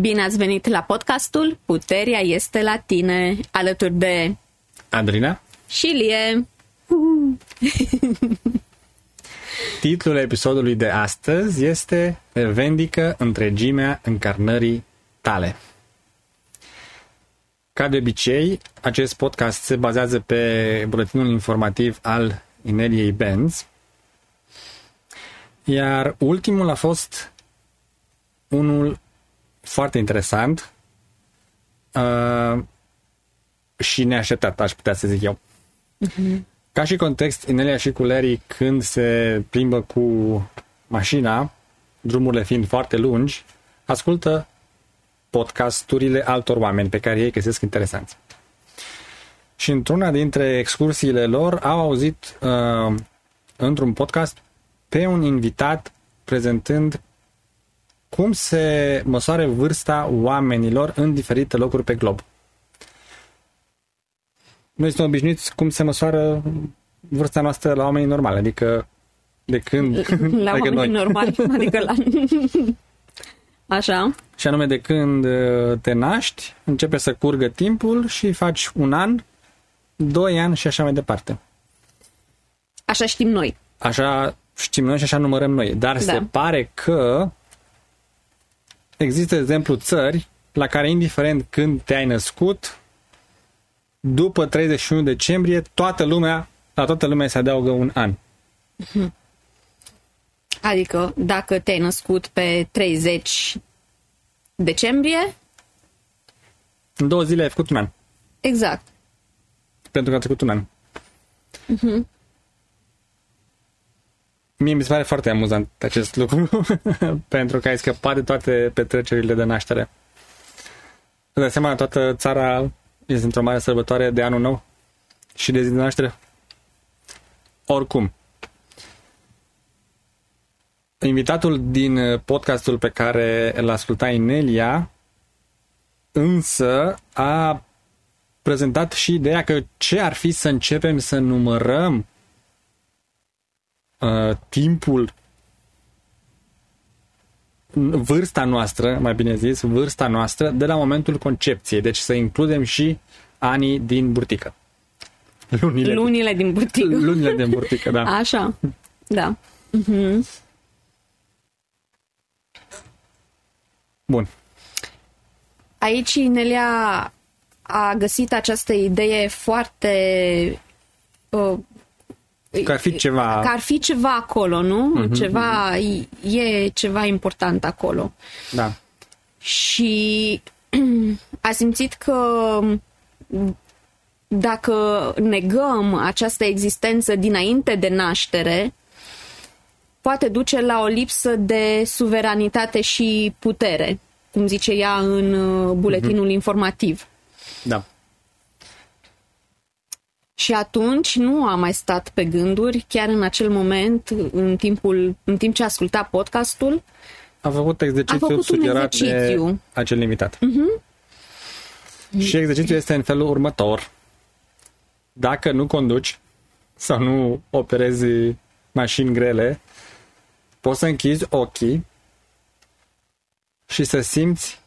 Bine ați venit la podcastul Puterea este la tine, alături de Adrina și Lie. Titlul episodului de astăzi este Revendică întregimea încarnării tale. Ca de obicei, acest podcast se bazează pe buletinul informativ al Ineliei Benz, iar ultimul a fost unul foarte interesant uh, și neașteptat, aș putea să zic eu. Uh-huh. Ca și context, Inelia și cu Larry, când se plimbă cu mașina, drumurile fiind foarte lungi, ascultă podcasturile altor oameni pe care ei găsesc interesanți. Și într-una dintre excursiile lor au auzit uh, într-un podcast pe un invitat prezentând cum se măsoară vârsta oamenilor în diferite locuri pe glob. Noi suntem obișnuiți cum se măsoară vârsta noastră la oamenii normali, adică de când... La adică oamenii noi. normali, adică la... Așa. Și anume de când uh, te naști, începe să curgă timpul și faci un an, doi ani și așa mai departe. Așa știm noi. Așa știm noi și așa numărăm noi. Dar da. se pare că există, de exemplu, țări la care, indiferent când te-ai născut, după 31 decembrie, toată lumea, la toată lumea se adaugă un an. Adică, dacă te-ai născut pe 30 decembrie... În două zile ai făcut un an. Exact. Pentru că a trecut un an. Uh-huh. Mie mi se pare foarte amuzant acest lucru, pentru că ai scăpat de toate petrecerile de naștere. Îți dai seama, toată țara este într-o mare sărbătoare de anul nou și de zi de naștere? Oricum. Invitatul din podcastul pe care îl asculta Inelia însă a prezentat și ideea că ce ar fi să începem să numărăm uh, timpul vârsta noastră, mai bine zis, vârsta noastră de la momentul concepției. Deci să includem și anii din burtică. Lunile, lunile din, din burtică. Lunile din burtică, da. Așa, da. Uh-huh. Bun. Aici Nelia a găsit această idee foarte uh, Că ar fi ceva... Că ar fi ceva acolo, nu? Uh-huh, ceva, uh-huh. e ceva important acolo. Da. Și a simțit că dacă negăm această existență dinainte de naștere, poate duce la o lipsă de suveranitate și putere, cum zice ea în uh, buletinul uh-huh. informativ. Da. Și atunci nu am mai stat pe gânduri, chiar în acel moment, în, timpul, în timp ce asculta podcastul. A făcut exercițiul a făcut sugerat exercițiu. de acel limitat. Uh-huh. Și exercițiul este în felul următor. Dacă nu conduci sau nu operezi mașini grele, poți să închizi ochii și să simți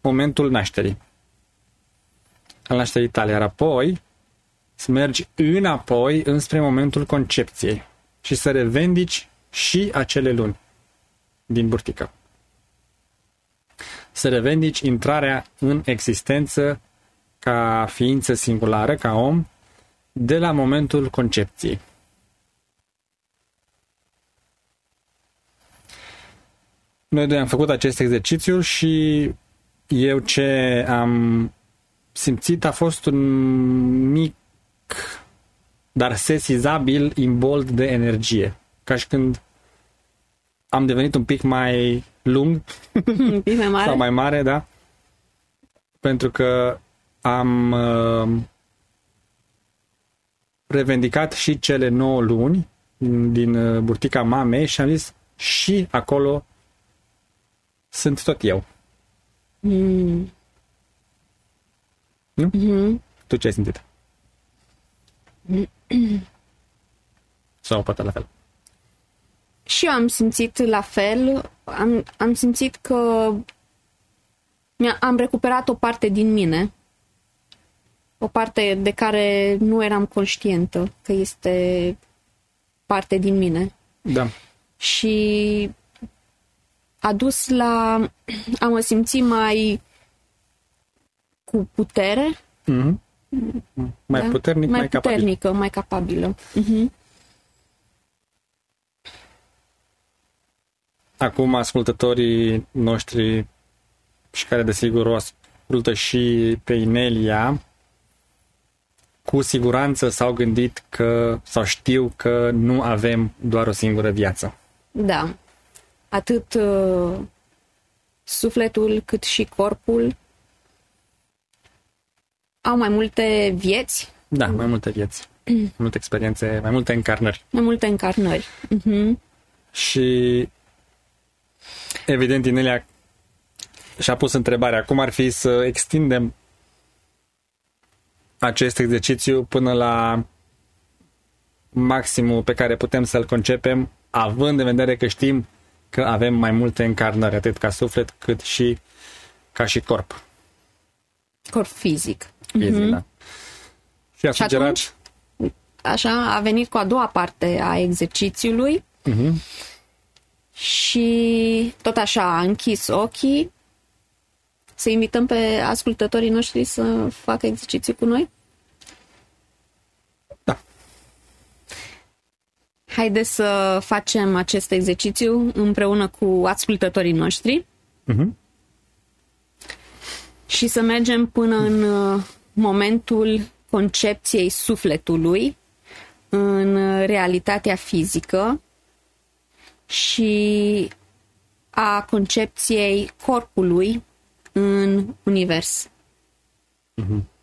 momentul nașterii. Al nașterii tale. Iar apoi să mergi înapoi înspre momentul concepției și să revendici și acele luni din burtică. Să revendici intrarea în existență ca ființă singulară, ca om, de la momentul concepției. Noi doi am făcut acest exercițiu și eu ce am simțit a fost un mic dar sesizabil imbold de energie. Ca și când am devenit un pic mai lung un pic mai mare. sau mai mare, da? Pentru că am uh, revendicat și cele 9 luni din, din uh, burtica mamei și am zis și acolo sunt tot eu. Mm. Nu? Mm-hmm. Tu ce ai simțit? Sau poate la fel. Și eu am simțit la fel. Am, am simțit că am recuperat o parte din mine, o parte de care nu eram conștientă că este parte din mine. Da. Și a dus la a mă simți mai cu putere. Mm-hmm. Mai da? puternic, mai, mai puternică, capabil. mai capabilă. Mm-hmm. Acum ascultătorii noștri și care desigur o ascultă și pe Inelia, cu siguranță s-au gândit că, sau știu că nu avem doar o singură viață. Da. Atât uh, sufletul cât și corpul au mai multe vieți. Da, mai multe vieți. mai multe experiențe, mai multe încarnări. Mai multe încarnări. Uh-huh. Și evident, Inelia și-a pus întrebarea cum ar fi să extindem acest exercițiu până la maximul pe care putem să-l concepem, având în vedere că știm că avem mai multe încarnări, atât ca suflet, cât și ca și corp. Corp fizic. Fizic, mm-hmm. da. Și a și sugerat... Atunci, așa, a venit cu a doua parte a exercițiului mm-hmm. și tot așa a închis ochii să invităm pe ascultătorii noștri să facă exerciții cu noi? Da. Haideți să facem acest exercițiu împreună cu ascultătorii noștri. Uh-huh. Și să mergem până în uh, momentul concepției sufletului în realitatea fizică și a concepției corpului în univers. Mm-hmm.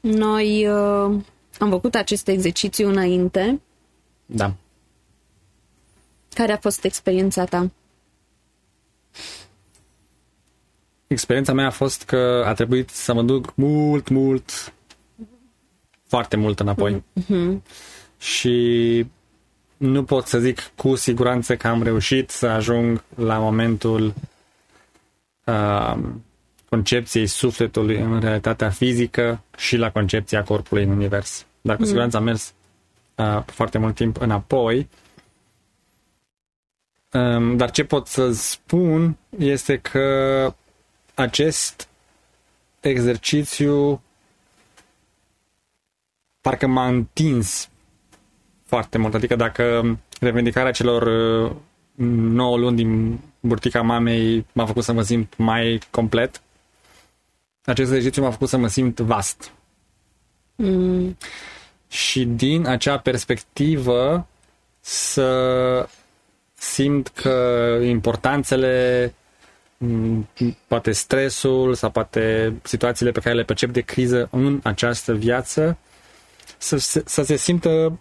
Noi uh, am făcut acest exercițiu înainte. Da. Care a fost experiența ta? Experiența mea a fost că a trebuit să mă duc mult, mult foarte mult înapoi. Mm-hmm. Și nu pot să zic cu siguranță că am reușit să ajung la momentul uh, concepției sufletului în realitatea fizică și la concepția corpului în univers. Dar cu mm. siguranță am mers uh, foarte mult timp înapoi. Um, dar ce pot să spun este că acest exercițiu parcă m-a întins foarte mult. Adică dacă revendicarea celor 9 uh, luni din burtica mamei m-a făcut să mă simt mai complet, acest exercițiu m-a făcut să mă simt vast. Mm. Și din acea perspectivă să simt că importanțele mm, poate stresul sau poate situațiile pe care le percep de criză în această viață să, să se simtă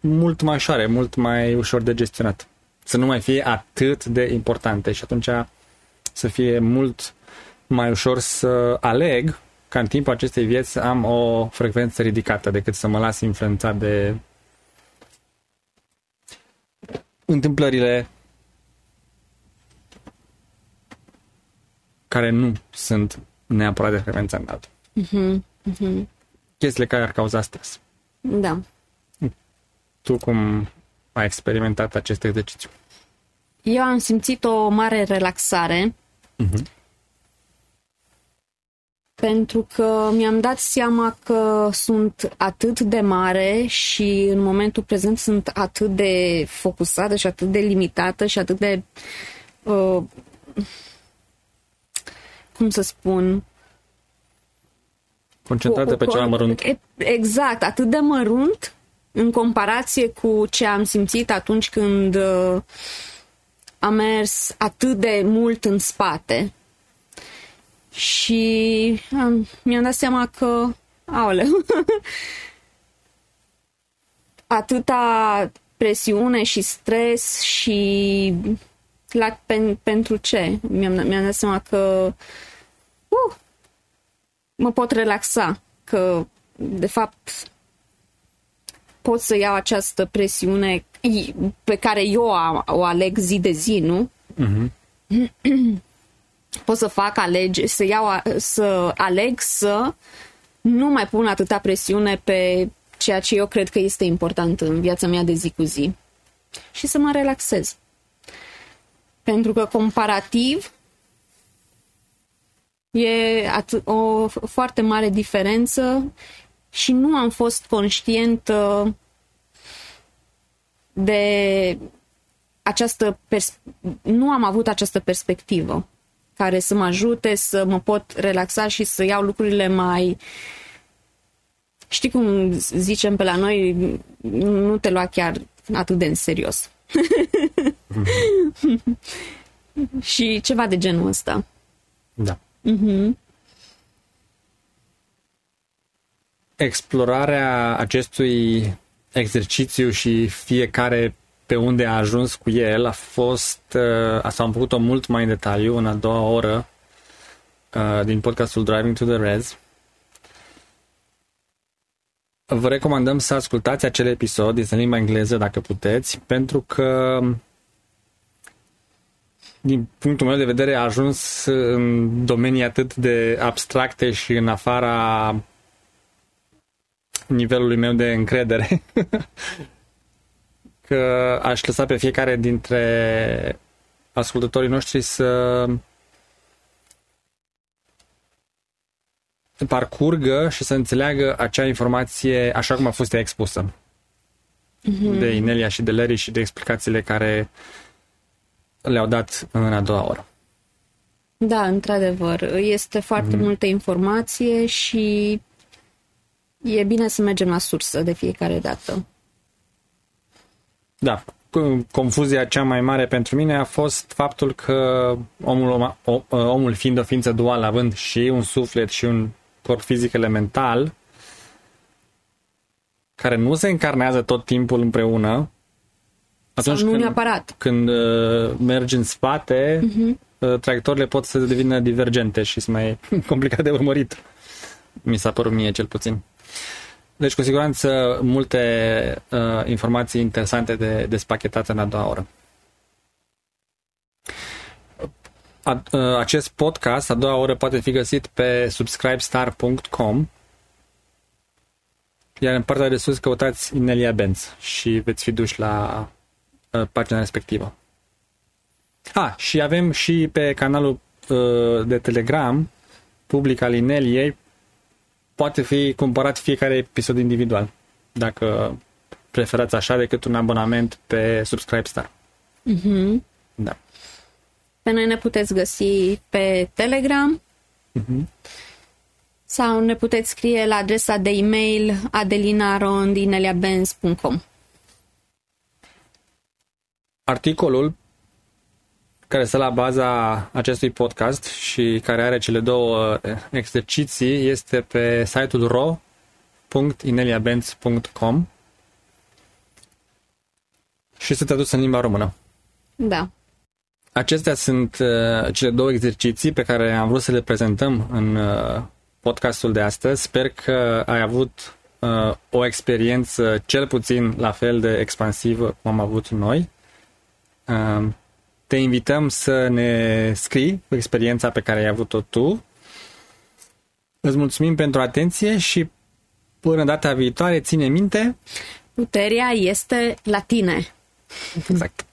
mult mai ușoare, mult mai ușor de gestionat. Să nu mai fie atât de importante și atunci să fie mult mai ușor să aleg ca în timpul acestei vieți să am o frecvență ridicată decât să mă las influențat de întâmplările care nu sunt neapărat de frecvența înaltă. Uh-huh, uh-huh chestiile care ar cauza stres. Da. Tu cum ai experimentat acest exercițiu? Eu am simțit o mare relaxare uh-huh. Pentru că mi-am dat seama că sunt atât de mare și în momentul prezent sunt atât de focusată și atât de limitată și atât de uh, cum să spun Concentrată pe ceva mărunt. Exact, atât de mărunt în comparație cu ce am simțit atunci când uh, am mers atât de mult în spate. Și am, mi-am dat seama că, aoleu, atâta presiune și stres și la, pen, pentru ce? Mi-am, mi-am dat seama că uh, mă pot relaxa, că de fapt, pot să iau această presiune pe care eu o aleg zi de zi, nu? Uh-huh. pot să fac alege, să iau, să aleg să nu mai pun atâta presiune pe ceea ce eu cred că este important în viața mea de zi cu zi și să mă relaxez. Pentru că comparativ e o foarte mare diferență și nu am fost conștientă de această pers- nu am avut această perspectivă care să mă ajute să mă pot relaxa și să iau lucrurile mai știi cum zicem pe la noi nu te lua chiar atât de în serios. Și ceva de genul ăsta. Da. Uh-huh. explorarea acestui exercițiu și fiecare pe unde a ajuns cu el a fost, uh, asta am făcut-o mult mai în detaliu în a doua oră uh, din podcastul Driving to the Rez. Vă recomandăm să ascultați acel episod, este în limba engleză dacă puteți, pentru că din punctul meu de vedere a ajuns în domenii atât de abstracte și în afara nivelului meu de încredere că aș lăsa pe fiecare dintre ascultătorii noștri să parcurgă și să înțeleagă acea informație așa cum a fost ea expusă mm-hmm. de Inelia și de Larry și de explicațiile care le-au dat în a doua oră. Da, într-adevăr. Este foarte mm. multă informație și e bine să mergem la sursă de fiecare dată. Da, confuzia cea mai mare pentru mine a fost faptul că omul, omul fiind o ființă duală, având și un suflet și un corp fizic elemental, care nu se încarnează tot timpul împreună, atunci Sau nu când, neapărat. când uh, mergi în spate, uh-huh. uh, traiectoriile pot să devină divergente și sunt mai complicat de urmărit. Mi s-a părut mie cel puțin. Deci, cu siguranță, multe uh, informații interesante de, de spachetat în a doua oră. A, uh, acest podcast, a doua oră, poate fi găsit pe subscribestar.com iar în partea de sus căutați Inelia Benz și veți fi duși la uh, pagina respectivă. Ah, și avem și pe canalul uh, de Telegram public al Ineliei poate fi cumpărat fiecare episod individual, dacă preferați așa decât un abonament pe Subscribestar. Mm-hmm. Da. Pe noi ne puteți găsi pe Telegram mm-hmm. sau ne puteți scrie la adresa de e-mail adelinarondineliabenz.com Articolul care stă la baza acestui podcast și care are cele două eh, exerciții este pe site-ul ro.ineliabenz.com și este tradus în limba română. Da. Acestea sunt uh, cele două exerciții pe care am vrut să le prezentăm în uh, podcastul de astăzi. Sper că ai avut uh, o experiență cel puțin la fel de expansivă cum am avut noi. Uh, te invităm să ne scrii cu experiența pe care ai avut-o tu. Îți mulțumim pentru atenție și până data viitoare, ține minte... Puterea este la tine. Exact.